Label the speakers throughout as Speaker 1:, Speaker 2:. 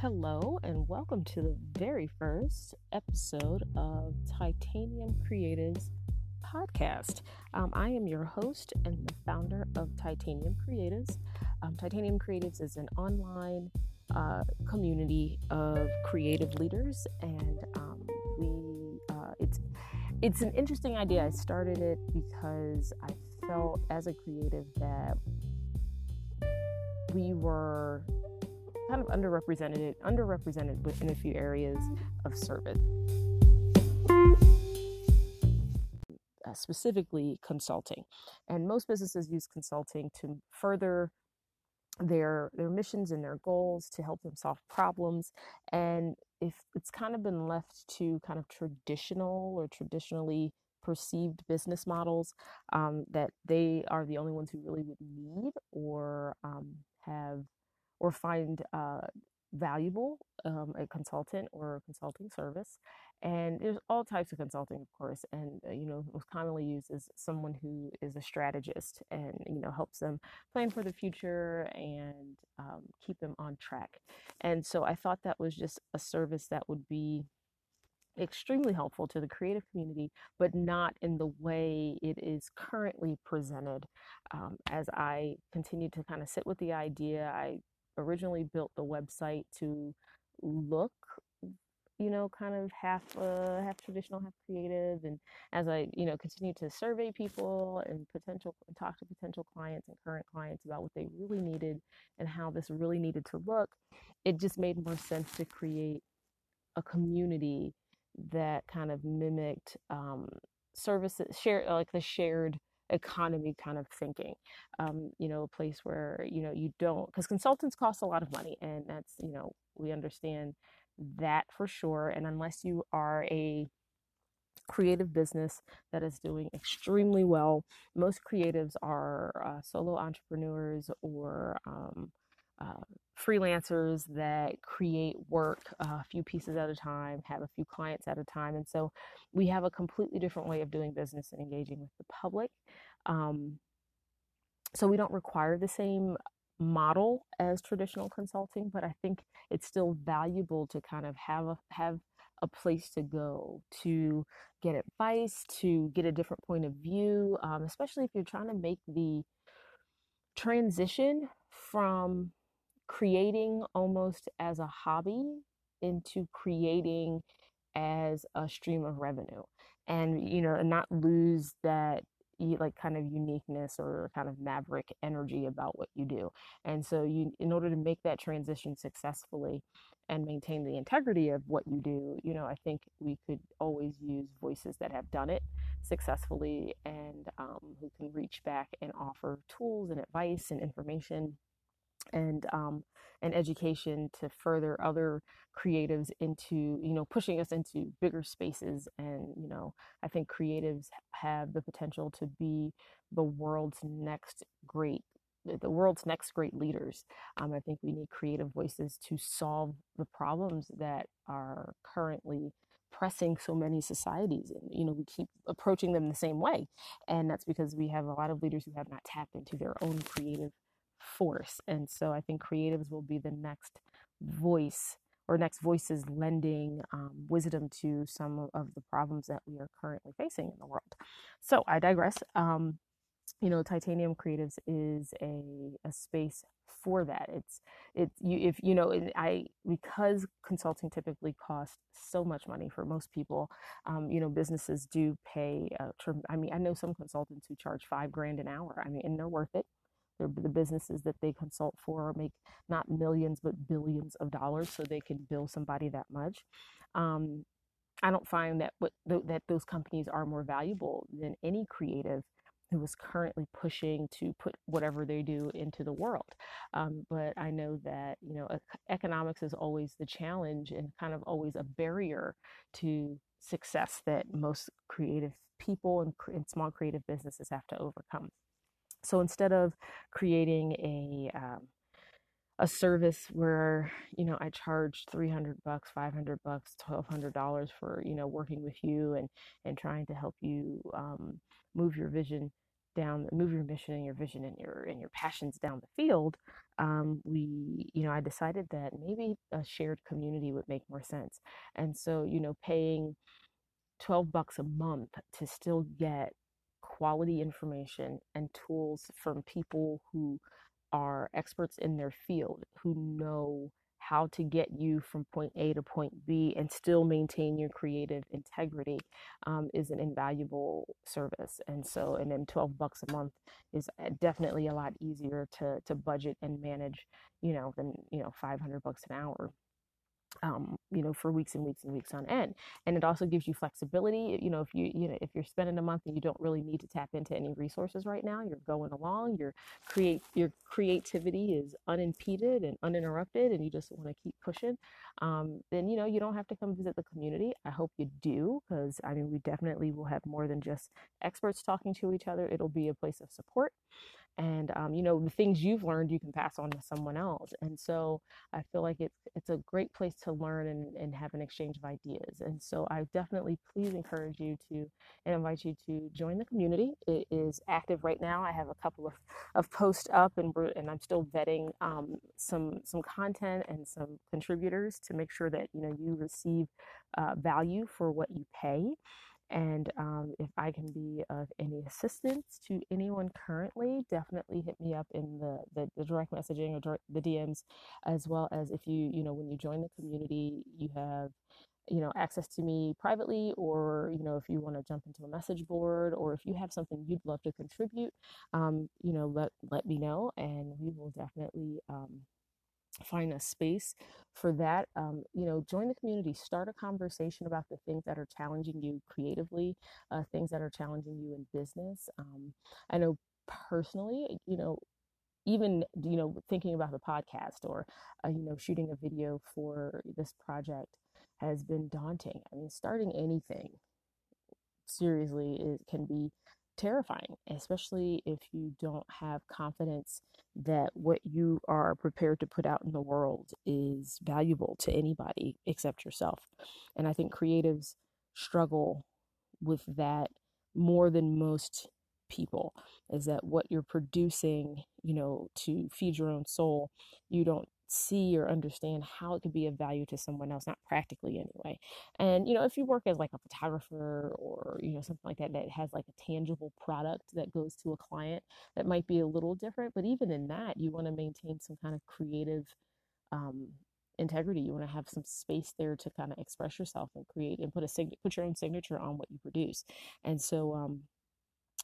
Speaker 1: Hello, and welcome to the very first episode of Titanium Creatives podcast. Um, I am your host and the founder of Titanium Creatives. Um, Titanium Creatives is an online uh, community of creative leaders, and um, we uh, it's it's an interesting idea. I started it because I felt as a creative that we were kind of underrepresented underrepresented within a few areas of service. Uh, specifically consulting. And most businesses use consulting to further their their missions and their goals to help them solve problems. And if it's kind of been left to kind of traditional or traditionally perceived business models um, that they are the only ones who really would need or um, have or find uh, valuable um, a consultant or a consulting service. And there's all types of consulting, of course, and uh, you know most commonly used is someone who is a strategist and you know helps them plan for the future and um, keep them on track. And so I thought that was just a service that would be extremely helpful to the creative community, but not in the way it is currently presented. Um, as I continue to kind of sit with the idea, I originally built the website to look you know kind of half uh, half traditional half creative and as i you know continue to survey people and potential talk to potential clients and current clients about what they really needed and how this really needed to look it just made more sense to create a community that kind of mimicked um, services share like the shared economy kind of thinking um, you know a place where you know you don't because consultants cost a lot of money and that's you know we understand that for sure and unless you are a creative business that is doing extremely well most creatives are uh, solo entrepreneurs or um, uh, freelancers that create work uh, a few pieces at a time, have a few clients at a time. And so we have a completely different way of doing business and engaging with the public. Um, so we don't require the same model as traditional consulting, but I think it's still valuable to kind of have a, have a place to go to get advice, to get a different point of view, um, especially if you're trying to make the transition from creating almost as a hobby into creating as a stream of revenue. And you know not lose that like kind of uniqueness or kind of maverick energy about what you do. And so you in order to make that transition successfully and maintain the integrity of what you do you know i think we could always use voices that have done it successfully and um, who can reach back and offer tools and advice and information and um, and education to further other creatives into you know pushing us into bigger spaces and you know i think creatives have the potential to be the world's next great the world's next great leaders. Um, i think we need creative voices to solve the problems that are currently pressing so many societies and you know we keep approaching them the same way and that's because we have a lot of leaders who have not tapped into their own creative force. And so I think creatives will be the next voice or next voices lending um, wisdom to some of the problems that we are currently facing in the world. So I digress. Um, you know, Titanium Creatives is a, a space for that. It's it's you if you know I because consulting typically costs so much money for most people. Um, you know, businesses do pay. I mean, I know some consultants who charge five grand an hour. I mean, and they're worth it. The businesses that they consult for make not millions but billions of dollars, so they can bill somebody that much. Um, I don't find that what, that those companies are more valuable than any creative who is currently pushing to put whatever they do into the world. Um, but I know that you know economics is always the challenge and kind of always a barrier to success that most creative people and, and small creative businesses have to overcome. So instead of creating a um, a service where you know I charge 300 bucks, 500 bucks, 1200 dollars for you know working with you and and trying to help you um, move your vision down, move your mission and your vision and your and your passions down the field, um, we, you know, I decided that maybe a shared community would make more sense. And so, you know, paying 12 bucks a month to still get quality information and tools from people who are experts in their field, who know how to get you from point A to point B and still maintain your creative integrity um, is an invaluable service. And so, and then 12 bucks a month is uh, definitely a lot easier to, to budget and manage, you know, than, you know, 500 bucks an hour um, you know, for weeks and weeks and weeks on end. And it also gives you flexibility. You know, if you, you know, if you're spending a month and you don't really need to tap into any resources right now, you're going along, your create your creativity is unimpeded and uninterrupted, and you just want to keep pushing. Um, then you know you don't have to come visit the community. I hope you do, because I mean we definitely will have more than just experts talking to each other. It'll be a place of support and um, you know the things you've learned you can pass on to someone else and so i feel like it's it's a great place to learn and, and have an exchange of ideas and so i definitely please encourage you to and invite you to join the community. It is active right now. I have a couple of, of posts up and and i'm still vetting um, some some content and some contributors to make sure that you know you receive uh, value for what you pay and um, if I can be of any assistance to anyone currently, definitely hit me up in the, the, the direct messaging or direct, the DMs, as well as if you, you know, when you join the community, you have, you know, access to me privately, or, you know, if you want to jump into a message board, or if you have something you'd love to contribute, um, you know, let, let me know and we will definitely, um, find a space for that um, you know join the community start a conversation about the things that are challenging you creatively uh, things that are challenging you in business um, i know personally you know even you know thinking about the podcast or uh, you know shooting a video for this project has been daunting. I mean starting anything seriously it can be terrifying, especially if you don't have confidence that what you are prepared to put out in the world is valuable to anybody except yourself. And I think creatives struggle with that more than most people is that what you're producing, you know, to feed your own soul, you don't see or understand how it could be of value to someone else, not practically anyway. And, you know, if you work as like a photographer or, you know, something like that, that has like a tangible product that goes to a client, that might be a little different. But even in that, you want to maintain some kind of creative um, integrity. You want to have some space there to kind of express yourself and create and put a sig- put your own signature on what you produce. And so, um,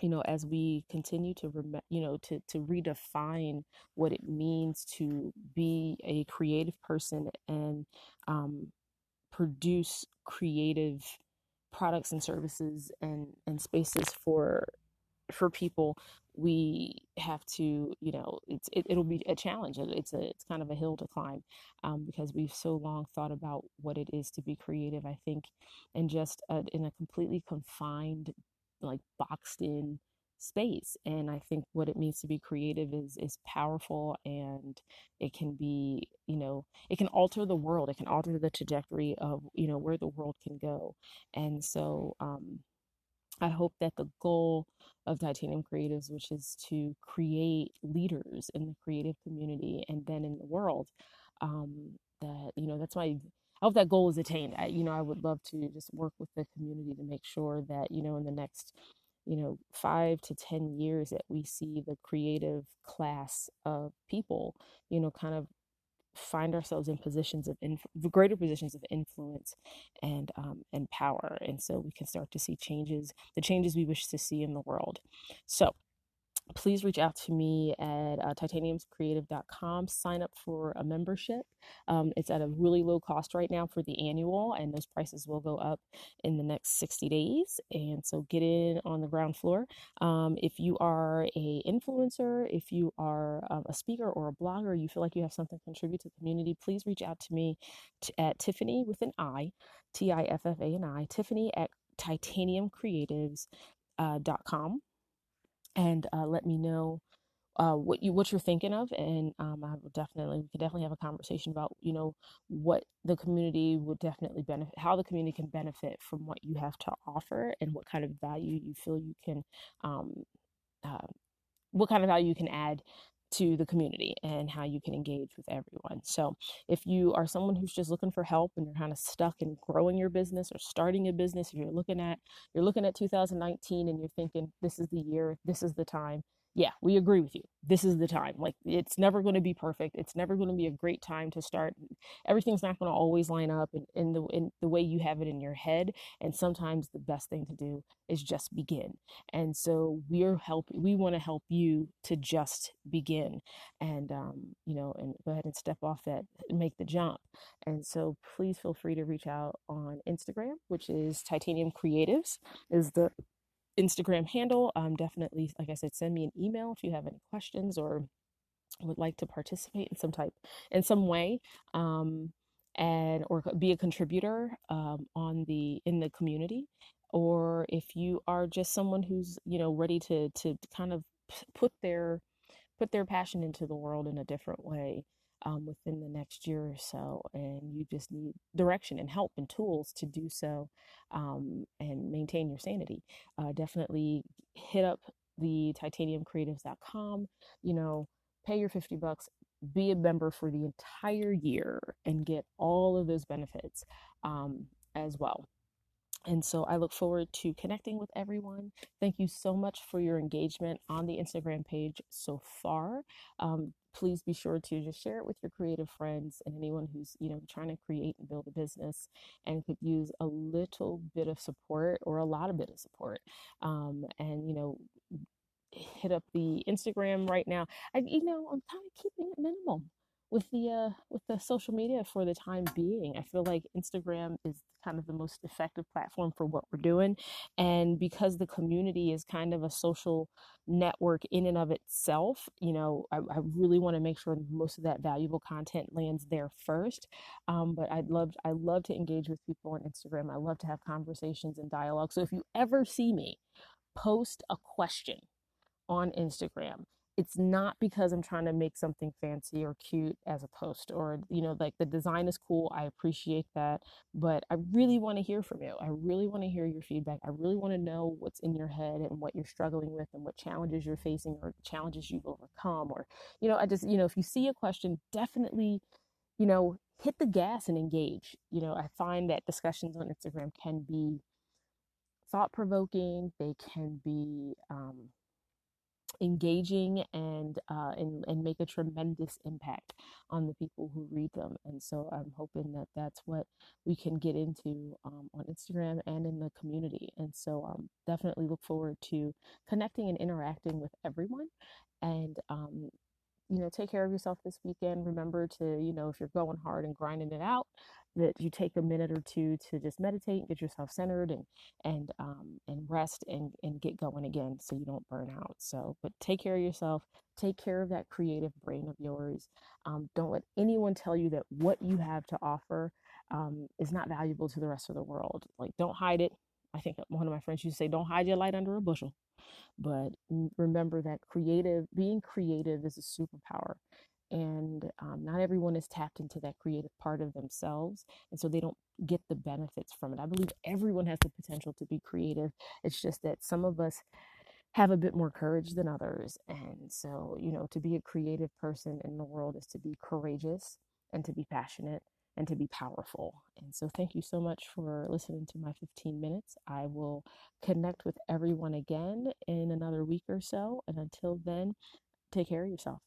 Speaker 1: you know as we continue to rem- you know to to redefine what it means to be a creative person and um, produce creative products and services and and spaces for for people we have to you know it's it, it'll be a challenge. It's a it's kind of a hill to climb um, because we've so long thought about what it is to be creative. I think and just a, in a completely confined like boxed in space and i think what it means to be creative is is powerful and it can be you know it can alter the world it can alter the trajectory of you know where the world can go and so um i hope that the goal of titanium creatives which is to create leaders in the creative community and then in the world um that you know that's why I hope that goal is attained. I, you know, I would love to just work with the community to make sure that, you know, in the next, you know, five to 10 years that we see the creative class of people, you know, kind of find ourselves in positions of inf- greater positions of influence and um, and power and so we can start to see changes the changes we wish to see in the world so please reach out to me at uh, titaniumcreatives.com. Sign up for a membership. Um, it's at a really low cost right now for the annual, and those prices will go up in the next 60 days. And so get in on the ground floor. Um, if you are a influencer, if you are um, a speaker or a blogger, you feel like you have something to contribute to the community, please reach out to me t- at Tiffany with an I, T I F F A N I, Tiffany at titaniumcreatives.com. Uh, and uh, let me know uh, what you what you're thinking of, and um, I will definitely we could definitely have a conversation about you know what the community would definitely benefit, how the community can benefit from what you have to offer, and what kind of value you feel you can um, uh, what kind of value you can add to the community and how you can engage with everyone. So, if you are someone who's just looking for help and you're kind of stuck in growing your business or starting a business, if you're looking at you're looking at 2019 and you're thinking this is the year, this is the time, yeah, we agree with you. This is the time. Like it's never going to be perfect. It's never going to be a great time to start. Everything's not going to always line up in, in the in the way you have it in your head. And sometimes the best thing to do is just begin. And so we're help. We want to help you to just begin, and um, you know, and go ahead and step off that, make the jump. And so please feel free to reach out on Instagram, which is Titanium Creatives, is the Instagram handle. Um, definitely, like I said, send me an email if you have any questions or would like to participate in some type, in some way, um, and or be a contributor um, on the in the community, or if you are just someone who's you know ready to to kind of put their put their passion into the world in a different way um, within the next year or so, and you just need direction and help and tools to do so um, and maintain your sanity, uh, definitely hit up the titaniumcreatives.com. You know, pay your 50 bucks, be a member for the entire year, and get all of those benefits um, as well. And so I look forward to connecting with everyone. Thank you so much for your engagement on the Instagram page so far. Um, please be sure to just share it with your creative friends and anyone who's you know trying to create and build a business and could use a little bit of support or a lot of bit of support um, and you know hit up the instagram right now i you know i'm kind of keeping it minimal with the uh, with the social media for the time being. I feel like Instagram is kind of the most effective platform for what we're doing, and because the community is kind of a social network in and of itself, you know, I, I really want to make sure most of that valuable content lands there first. Um, but I'd love I love to engage with people on Instagram. I love to have conversations and dialogue. So if you ever see me post a question on Instagram it's not because I'm trying to make something fancy or cute as a post or, you know, like the design is cool. I appreciate that. But I really want to hear from you. I really want to hear your feedback. I really want to know what's in your head and what you're struggling with and what challenges you're facing or challenges you've overcome. Or, you know, I just, you know, if you see a question, definitely, you know, hit the gas and engage. You know, I find that discussions on Instagram can be thought provoking, they can be, um, engaging and uh, and and make a tremendous impact on the people who read them. And so I'm hoping that that's what we can get into um, on Instagram and in the community. And so um, definitely look forward to connecting and interacting with everyone. And um, you know, take care of yourself this weekend. Remember to, you know, if you're going hard and grinding it out, that you take a minute or two to just meditate and get yourself centered and and um and rest and and get going again so you don't burn out. So but take care of yourself. Take care of that creative brain of yours. Um, don't let anyone tell you that what you have to offer um, is not valuable to the rest of the world. Like don't hide it i think one of my friends used to say don't hide your light under a bushel. But remember that creative being creative is a superpower and um, not everyone is tapped into that creative part of themselves and so they don't get the benefits from it. I believe everyone has the potential to be creative it's just that some of us have a bit more courage than others and so you know to be a creative person in the world is to be courageous and to be passionate and to be powerful and so thank you so much for listening to my 15 minutes i will connect with everyone again in another week or so and until then take care of yourself.